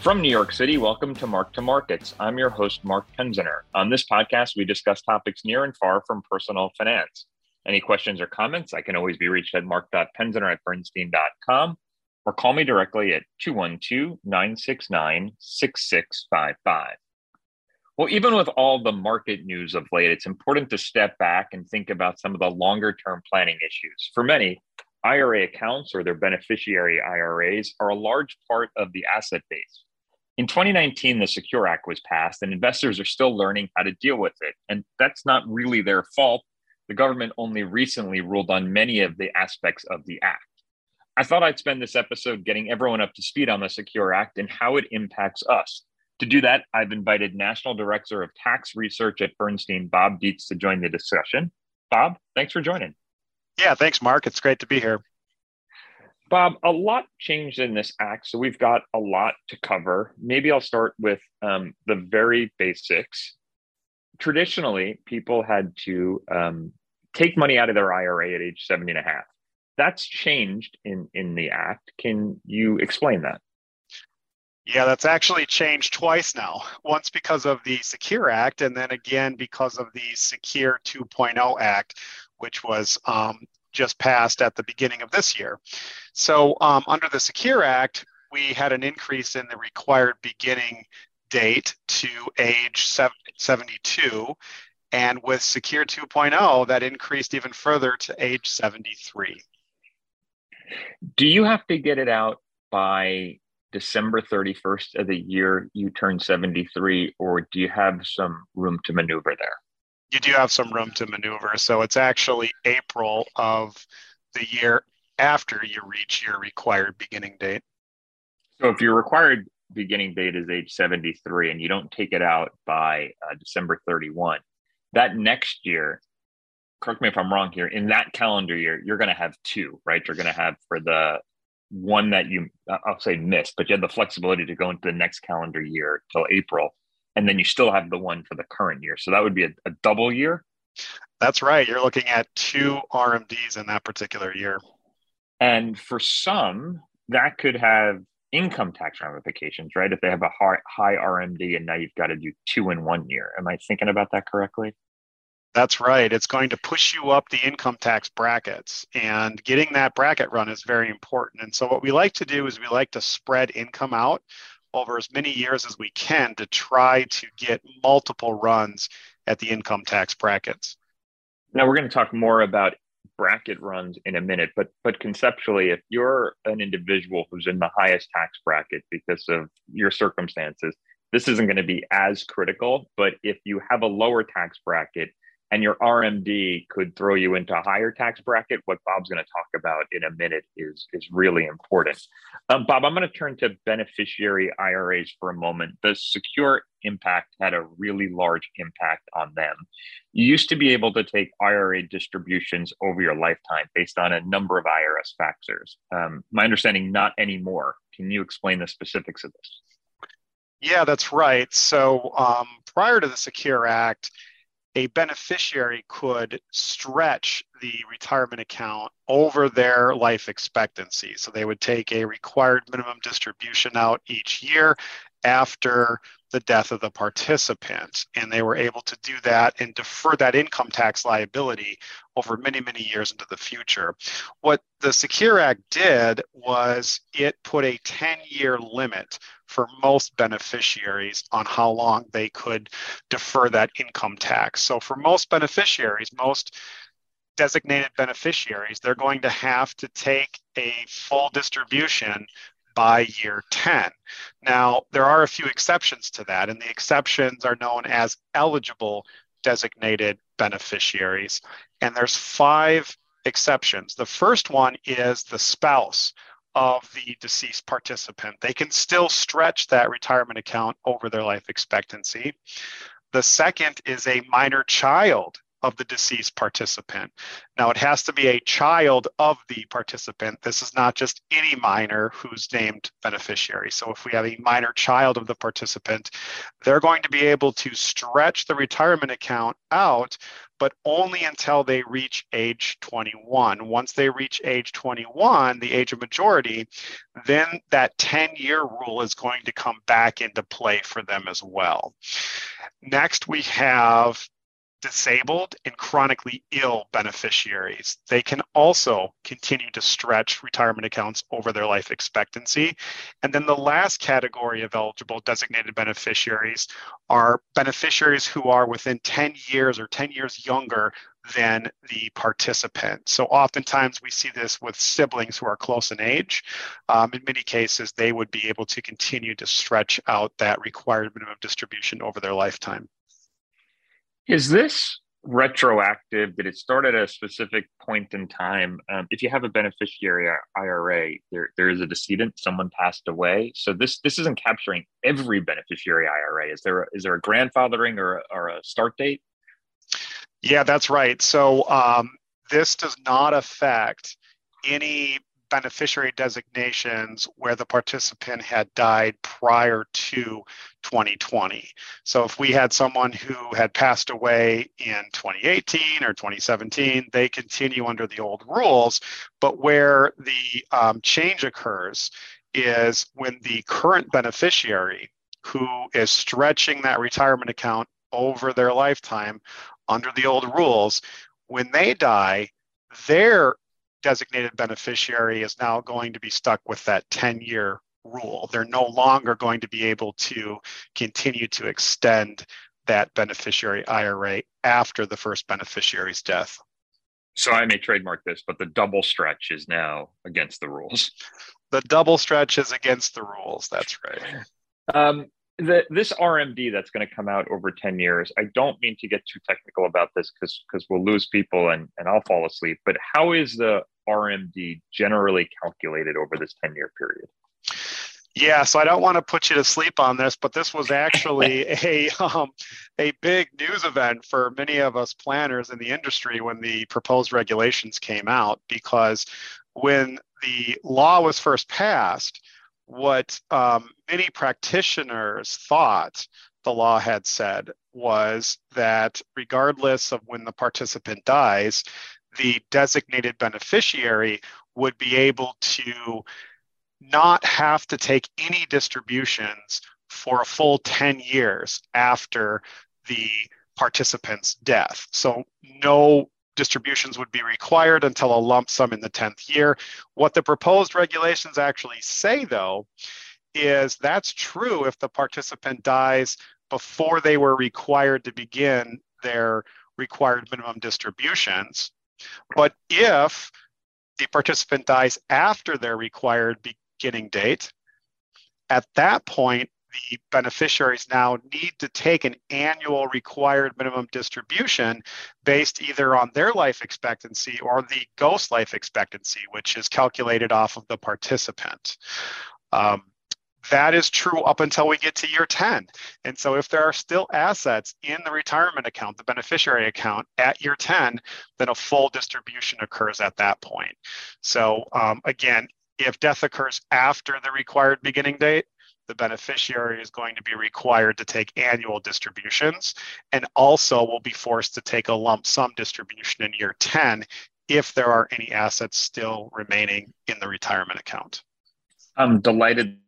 From New York City, welcome to Marc to Markets. I'm your host, Marc Penziner. On this podcast, we discuss topics near and far from personal finance. Any questions or comments, I can always be reached at marc.penziner at bernstein.com or call me directly at 212 969 6655. Well, even with all the market news of late, it's important to step back and think about some of the longer term planning issues. For many, IRA accounts or their beneficiary IRAs are a large part of the asset base. In 2019, the Secure Act was passed, and investors are still learning how to deal with it. And that's not really their fault. The government only recently ruled on many of the aspects of the act. I thought I'd spend this episode getting everyone up to speed on the Secure Act and how it impacts us. To do that, I've invited National Director of Tax Research at Bernstein, Bob Dietz, to join the discussion. Bob, thanks for joining. Yeah, thanks, Marc. It's great to be here. Bob, a lot changed in this act, so we've got a lot to cover. Maybe I'll start with um, the very basics. Traditionally, people had to um, take money out of their IRA at age 70 and a half. That's changed in, in the act. Can you explain that? Yeah, that's actually changed twice now. Once because of the Secure Act, and then again because of the Secure 2.0 Act, which was um, just passed at the beginning of this year. So, um, under the Secure Act, we had an increase in the required beginning date to age 72. And with Secure 2.0, that increased even further to age 73. Do you have to get it out by December 31st of the year you turn 73, or do you have some room to maneuver there? You do have some room to maneuver. So it's actually April of the year after you reach your required beginning date. So if your required beginning date is age 73 and you don't take it out by uh, December 31, that next year, correct me if I'm wrong here, in that calendar year, you're going to have two, right? You're going to have for the one that you, I'll say missed, but you have the flexibility to go into the next calendar year till April and then you still have the one for the current year. So that would be a, a double year. That's right. You're looking at two RMDs in that particular year. And for some, that could have income tax ramifications, right? If they have a high, high RMD and now you've got to do two in one year. Am I thinking about that correctly? That's right. It's going to push you up the income tax brackets, and getting that bracket run is very important. And so, what we like to do is we like to spread income out over as many years as we can to try to get multiple runs at the income tax brackets. Now we're going to talk more about bracket runs in a minute, but but conceptually, if you're an individual who's in the highest tax bracket because of your circumstances, this isn't going to be as critical. But if you have a lower tax bracket, and your RMD could throw you into a higher tax bracket. What Bob's going to talk about in a minute is, is really important. Um, Bob, I'm going to turn to beneficiary IRAs for a moment. The Secure Impact had a really large impact on them. You used to be able to take IRA distributions over your lifetime based on a number of IRS factors. Um, my understanding, not anymore. Can you explain the specifics of this? Yeah, that's right. So um, prior to the Secure Act, a beneficiary could stretch the retirement account over their life expectancy. So they would take a required minimum distribution out each year after the death of the participant. And they were able to do that and defer that income tax liability over many, many years into the future. What the Secure Act did was it put a 10 year limit for most beneficiaries on how long they could defer that income tax. So for most beneficiaries, most designated beneficiaries, they're going to have to take a full distribution by year 10. Now, there are a few exceptions to that, and the exceptions are known as eligible designated beneficiaries. And there's five exceptions. The first one is the spouse of the deceased participant. They can still stretch that retirement account over their life expectancy. The second is a minor child of the deceased participant. Now, it has to be a child of the participant. This is not just any minor who's named beneficiary. So, if we have a minor child of the participant, they're going to be able to stretch the retirement account out but only until they reach age 21. Once they reach age 21, the age of majority, then that 10 year rule is going to come back into play for them as well. Next, we have disabled and chronically ill beneficiaries. They can also continue to stretch retirement accounts over their life expectancy. And then the last category of eligible designated beneficiaries are beneficiaries who are within 10 years or 10 years younger than the participant. So oftentimes we see this with siblings who are close in age. Um, in many cases, they would be able to continue to stretch out that required minimum distribution over their lifetime. Is this retroactive? Did it start at a specific point in time? Um, if you have a beneficiary IRA, there there is a decedent, someone passed away. So this this isn't capturing every beneficiary IRA. Is there a, is there a grandfathering or a, or a start date? Yeah, that's right. So um, this does not affect any beneficiary designations where the participant had died prior to 2020. So if we had someone who had passed away in 2018 or 2017, they continue under the old rules. But where the um, change occurs is when the current beneficiary who is stretching that retirement account over their lifetime under the old rules, when they die, their designated beneficiary is now going to be stuck with that 10 year rule. They're no longer going to be able to continue to extend that beneficiary IRA after the first beneficiary's death. So I may trademark this, but the double stretch is now against the rules. The double stretch is against the rules. That's right. Um, the, this RMD that's going to come out over 10 years, I don't mean to get too technical about this because because we'll lose people and, and I'll fall asleep, but how is the RMD generally calculated over this 10 year period? Yeah, so I don't want to put you to sleep on this, but this was actually a um, a big news event for many of us planners in the industry when the proposed regulations came out. Because when the law was first passed, what um, many practitioners thought the law had said was that regardless of when the participant dies, the designated beneficiary would be able to not have to take any distributions for a full 10 years after the participant's death. So, no distributions would be required until a lump sum in the 10th year. What the proposed regulations actually say, though, is that's true if the participant dies before they were required to begin their required minimum distributions. But if the participant dies after their required beginning date, at that point, the beneficiaries now need to take an annual required minimum distribution based either on their life expectancy or the ghost life expectancy, which is calculated off of the participant. Um, that is true up until we get to year 10. And so, if there are still assets in the retirement account, the beneficiary account at year 10, then a full distribution occurs at that point. So, um, again, if death occurs after the required beginning date, the beneficiary is going to be required to take annual distributions and also will be forced to take a lump sum distribution in year 10 if there are any assets still remaining in the retirement account. I'm delighted.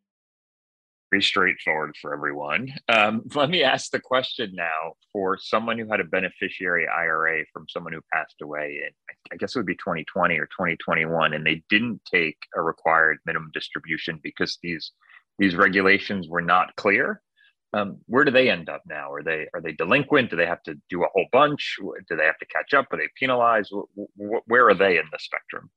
Very straightforward for everyone. Um, let me ask the question now for someone who had a beneficiary IRA from someone who passed away in, I guess it would be 2020 or 2021, and they didn't take a required minimum distribution because these these regulations were not clear. Um, where do they end up now? Are they are they delinquent? Do they have to do a whole bunch? Do they have to catch up? Are they penalized? Where are they in the spectrum?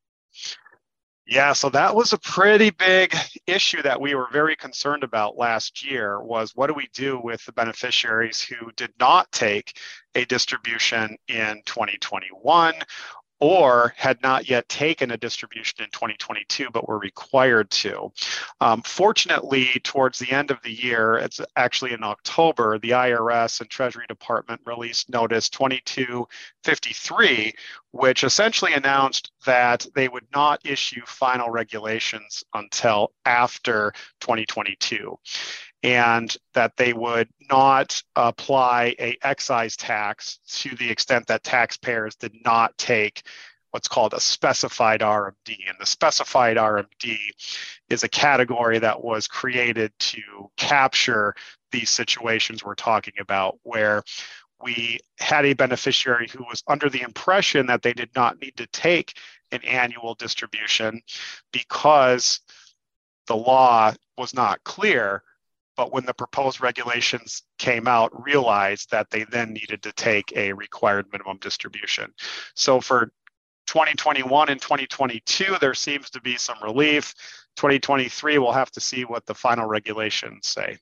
Yeah, so that was a pretty big issue that we were very concerned about last year was what do we do with the beneficiaries who did not take a distribution in 2021 or had not yet taken a distribution in 2022 but were required to. Um, fortunately, towards the end of the year, it's actually in October, the IRS and Treasury Department released Notice 2253, which essentially announced that they would not issue final regulations until after 2022 and that they would not apply a excise tax to the extent that taxpayers did not take what's called a specified RMD. And the specified RMD is a category that was created to capture these situations we're talking about where we had a beneficiary who was under the impression that they did not need to take an annual distribution because the law was not clear but when the proposed regulations came out, realized that they then needed to take a required minimum distribution. So for 2021 and 2022, there seems to be some relief. 2023, we'll have to see what the final regulations say.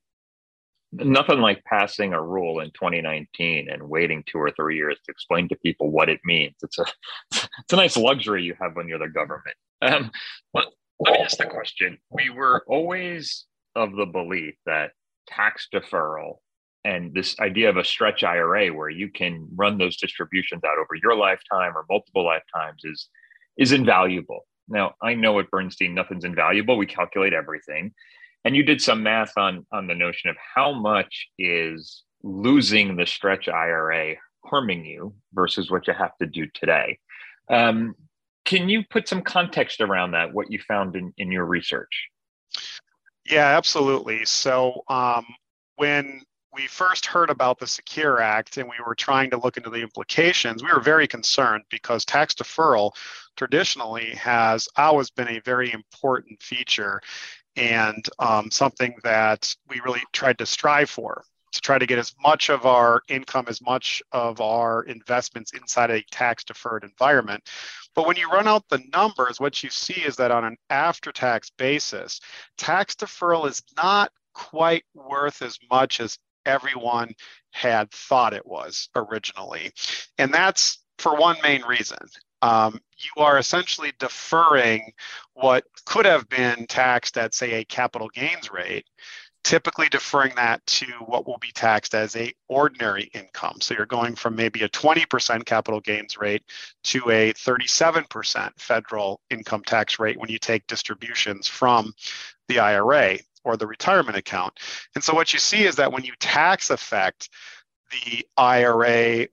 Nothing like passing a rule in 2019 and waiting two or three years to explain to people what it means. It's a it's a nice luxury you have when you're the government. Um, let me ask the question. We were always of the belief that tax deferral and this idea of a stretch IRA where you can run those distributions out over your lifetime or multiple lifetimes is is invaluable. Now, I know at Bernstein nothing's invaluable. We calculate everything. And you did some math on on the notion of how much is losing the stretch IRA harming you versus what you have to do today. Um, can you put some context around that, what you found in, in your research? Yeah, absolutely. So um, when we first heard about the Secure Act and we were trying to look into the implications, we were very concerned because tax deferral traditionally has always been a very important feature and um, something that we really tried to strive for to try to get as much of our income, as much of our investments inside a tax deferred environment. But when you run out the numbers, what you see is that on an after tax basis, tax deferral is not quite worth as much as everyone had thought it was originally. And that's for one main reason. Um, you are essentially deferring what could have been taxed at, say, a capital gains rate typically deferring that to what will be taxed as a ordinary income. So you're going from maybe a 20% capital gains rate to a 37% federal income tax rate when you take distributions from the IRA or the retirement account. And so what you see is that when you tax affect the IRA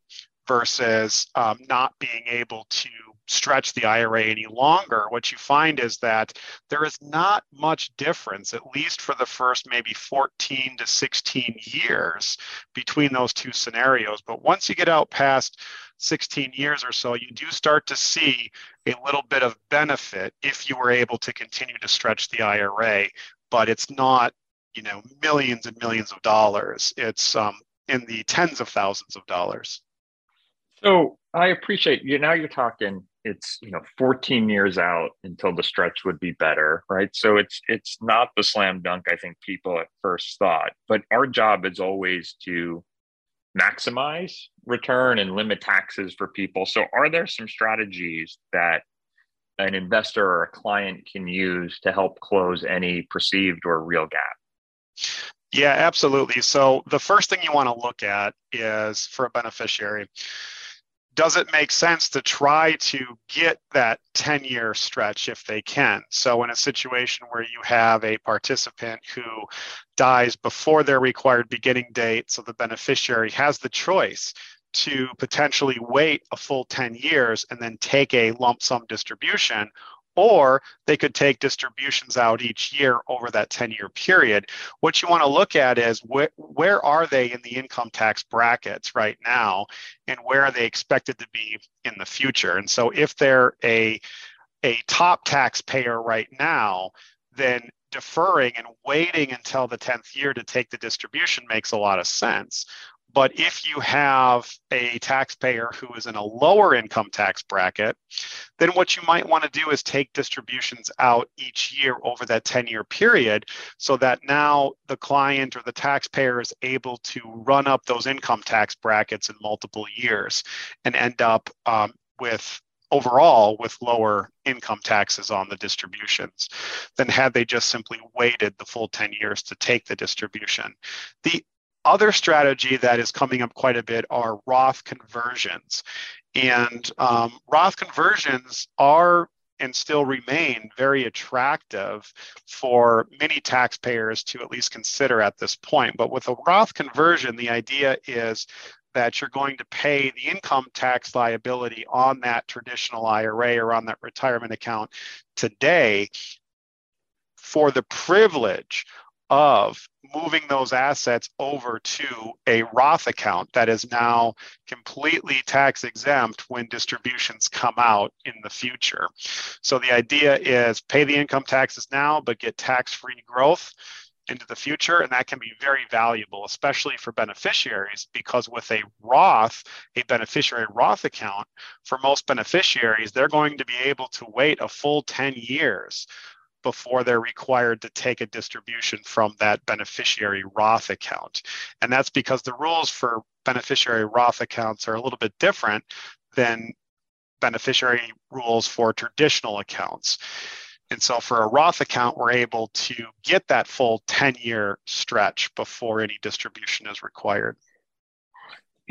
versus um, not being able to stretch the IRA any longer, what you find is that there is not much difference, at least for the first maybe 14 to 16 years between those two scenarios. But once you get out past 16 years or so, you do start to see a little bit of benefit if you were able to continue to stretch the IRA, but it's not, you know, millions and millions of dollars. It's um, in the tens of thousands of dollars. So I appreciate you. Now you're talking it's you know 14 years out until the stretch would be better right? So it's it's not the slam dunk i think people at first thought but our job is always to maximize return and limit taxes for people. So are there some strategies that an investor or a client can use to help close any perceived or real gap? Yeah absolutely. So the first thing you want to look at is for a beneficiary does it make sense to try to get that 10 year stretch if they can? So, in a situation where you have a participant who dies before their required beginning date, so the beneficiary has the choice to potentially wait a full 10 years and then take a lump sum distribution or they could take distributions out each year over that 10 year period. What you want to look at is wh- where are they in the income tax brackets right now and where are they expected to be in the future? And so if they're a a top taxpayer right now, then deferring and waiting until the 10th year to take the distribution makes a lot of sense. But if you have a taxpayer who is in a lower income tax bracket, then what you might want to do is take distributions out each year over that 10 year period so that now the client or the taxpayer is able to run up those income tax brackets in multiple years and end up um, with overall with lower income taxes on the distributions than had they just simply waited the full 10 years to take the distribution. The other strategy that is coming up quite a bit are Roth conversions. And um, Roth conversions are and still remain very attractive for many taxpayers to at least consider at this point. But with a Roth conversion, the idea is that you're going to pay the income tax liability on that traditional IRA or on that retirement account today for the privilege of moving those assets over to a Roth account that is now completely tax exempt when distributions come out in the future. So the idea is pay the income taxes now, but get tax free growth into the future. And that can be very valuable, especially for beneficiaries, because with a Roth, a beneficiary Roth account, for most beneficiaries, they're going to be able to wait a full 10 years before they're required to take a distribution from that beneficiary Roth account. And that's because the rules for beneficiary Roth accounts are a little bit different than beneficiary rules for traditional accounts. And so for a Roth account, we're able to get that full 10 year stretch before any distribution is required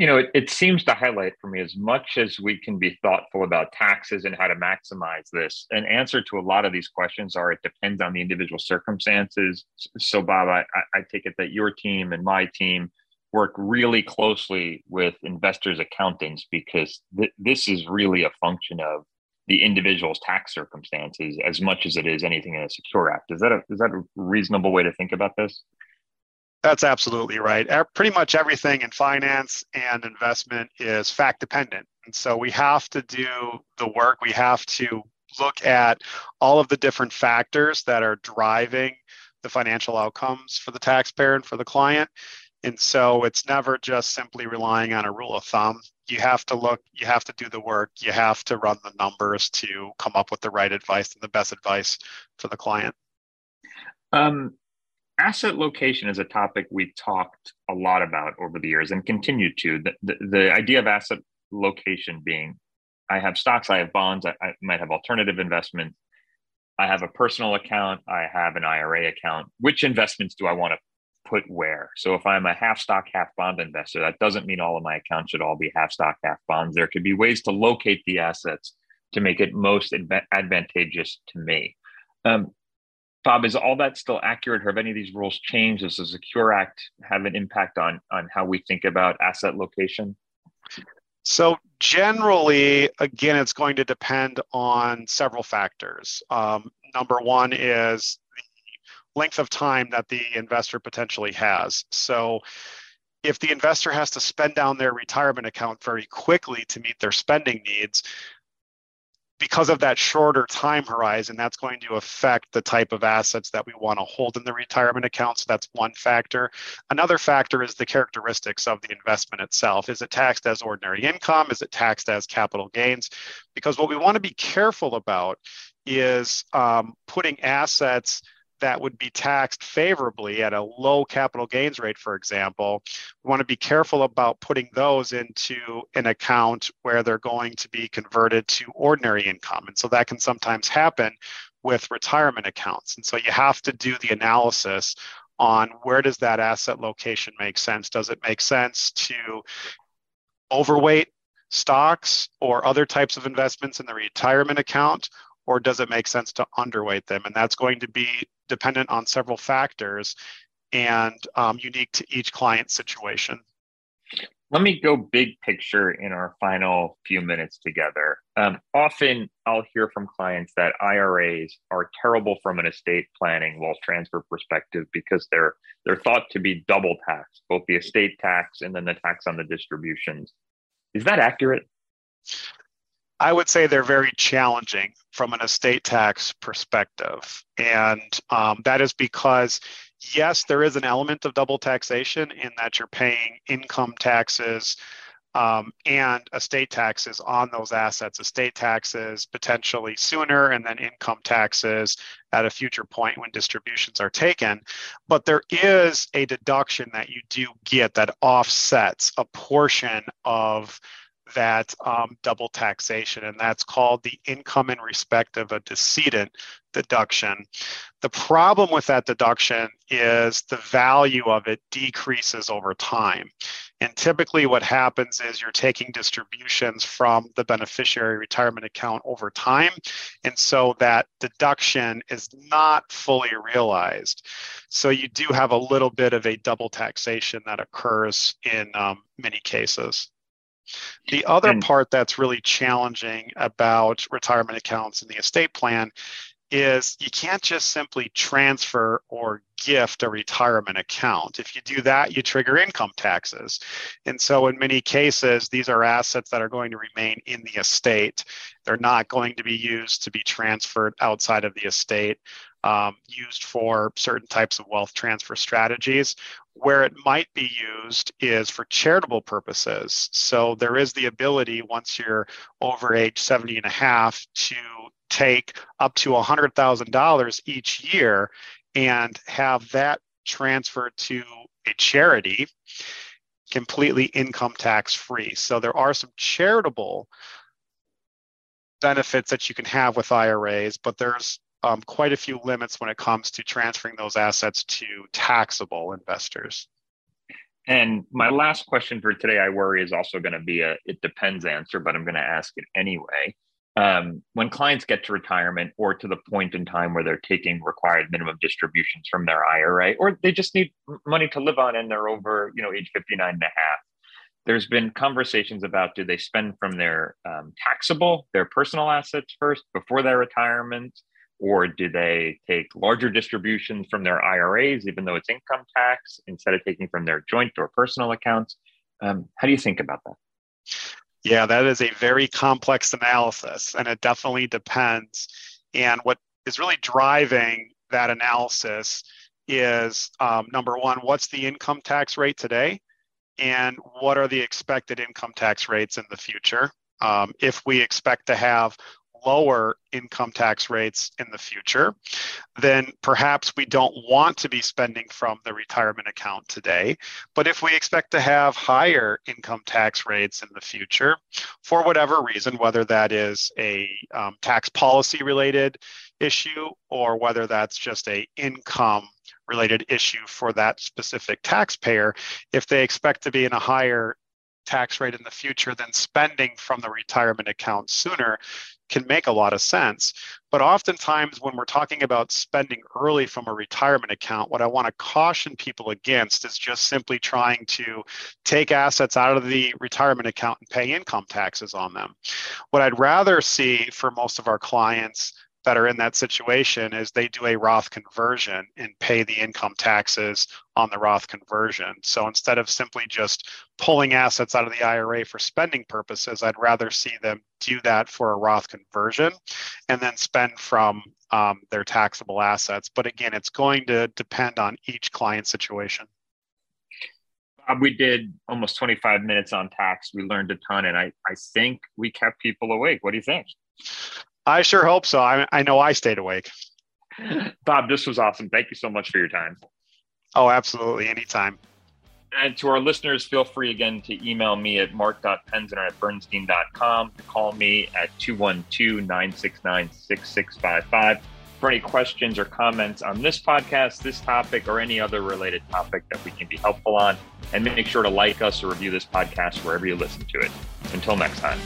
you know, it, it seems to highlight for me as much as we can be thoughtful about taxes and how to maximize this. An answer to a lot of these questions are it depends on the individual circumstances. So, Bob, I, I take it that your team and my team work really closely with investors' accountants because th- this is really a function of the individual's tax circumstances as much as it is anything in a secure act. Is that a is that a reasonable way to think about this? That's absolutely right. Pretty much everything in finance and investment is fact dependent. And so we have to do the work. We have to look at all of the different factors that are driving the financial outcomes for the taxpayer and for the client. And so it's never just simply relying on a rule of thumb. You have to look, you have to do the work, you have to run the numbers to come up with the right advice and the best advice for the client. Um, asset location is a topic we've talked a lot about over the years and continue to. The, the, the idea of asset location being I have stocks, I have bonds, I, I might have alternative investments. I have a personal account, I have an IRA account. Which investments do I want to put where? So if I'm a half stock, half bond investor, that doesn't mean all of my accounts should all be half stock, half bonds. There could be ways to locate the assets to make it most advantageous to me. Um, Bob, is all that still accurate? Have any of these rules changed? Does the Secure Act have an impact on, on how we think about asset location? So, generally, again, it's going to depend on several factors. Um, number one is the length of time that the investor potentially has. So, if the investor has to spend down their retirement account very quickly to meet their spending needs, because of that shorter time horizon, that's going to affect the type of assets that we want to hold in the retirement account. So that's one factor. Another factor is the characteristics of the investment itself. Is it taxed as ordinary income? Is it taxed as capital gains? Because what we want to be careful about is um, putting assets that would be taxed favorably at a low capital gains rate, for example, we want to be careful about putting those into an account where they're going to be converted to ordinary income. And so that can sometimes happen with retirement accounts. And so you have to do the analysis on where does that asset location make sense? Does it make sense to overweight stocks or other types of investments in the retirement account? Or does it make sense to underweight them? And that's going to be dependent on several factors and um, unique to each client situation. Let me go big picture in our final few minutes together. Um, often I'll hear from clients that IRAs are terrible from an estate planning wealth transfer perspective because they're they're thought to be double taxed, both the estate tax and then the tax on the distributions. Is that accurate? I would say they're very challenging from an estate tax perspective. And um, that is because, yes, there is an element of double taxation in that you're paying income taxes um, and estate taxes on those assets, estate taxes potentially sooner, and then income taxes at a future point when distributions are taken. But there is a deduction that you do get that offsets a portion of that um, double taxation, and that's called the income in respect of a decedent deduction. The problem with that deduction is the value of it decreases over time. And typically, what happens is you're taking distributions from the beneficiary retirement account over time. And so that deduction is not fully realized. So you do have a little bit of a double taxation that occurs in um, many cases. The other and, part that's really challenging about retirement accounts in the estate plan is you can't just simply transfer or gift a retirement account. If you do that, you trigger income taxes. And so, in many cases, these are assets that are going to remain in the estate. They're not going to be used to be transferred outside of the estate, um, used for certain types of wealth transfer strategies. Where it might be used is for charitable purposes. So, there is the ability, once you're over age 70 and a half, to take up to $100,000 each year and have that transferred to a charity completely income tax free. So there are some charitable benefits that you can have with IRAs, but there's um, quite a few limits when it comes to transferring those assets to taxable investors. And my last question for today, I worry, is also going to be a it depends answer, but I'm going to ask it anyway um, when clients get to retirement or to the point in time where they're taking required minimum distributions from their IRA, or they just need money to live on and they're over, you know, age 59 and a half, there's been conversations about do they spend from their um, taxable, their personal assets first before their retirement, or do they take larger distributions from their IRAs, even though it's income tax, instead of taking from their joint or personal accounts? Um, how do you think about that? Yeah, that is a very complex analysis, and it definitely depends. And what is really driving that analysis is um, number one, what's the income tax rate today? And what are the expected income tax rates in the future? Um, if we expect to have lower income tax rates in the future, then perhaps we don't want to be spending from the retirement account today. But if we expect to have higher income tax rates in the future, for whatever reason, whether that is a um, tax policy related issue or whether that's just a income related issue for that specific taxpayer, if they expect to be in a higher tax rate in the future, then spending from the retirement account sooner can make a lot of sense. But oftentimes, when we're talking about spending early from a retirement account, what I want to caution people against is just simply trying to take assets out of the retirement account and pay income taxes on them. What I'd rather see for most of our clients that are in that situation is they do a Roth conversion and pay the income taxes on the Roth conversion. So instead of simply just pulling assets out of the IRA for spending purposes, I'd rather see them do that for a Roth conversion and then spend from um, their taxable assets. But again, it's going to depend on each client situation. Bob, we did almost 25 minutes on tax. We learned a ton, and I, I think we kept people awake. What do you think? I sure hope so. I, I know I stayed awake. Bob, this was awesome. Thank you so much for your time. Oh, absolutely. Anytime. And to our listeners, feel free again to email me at marc.penziner at bernstein.com, to call me at 212 969 6655 for any questions or comments on this podcast, this topic, or any other related topic that we can be helpful on. And make sure to like us or review this podcast wherever you listen to it. Until next time.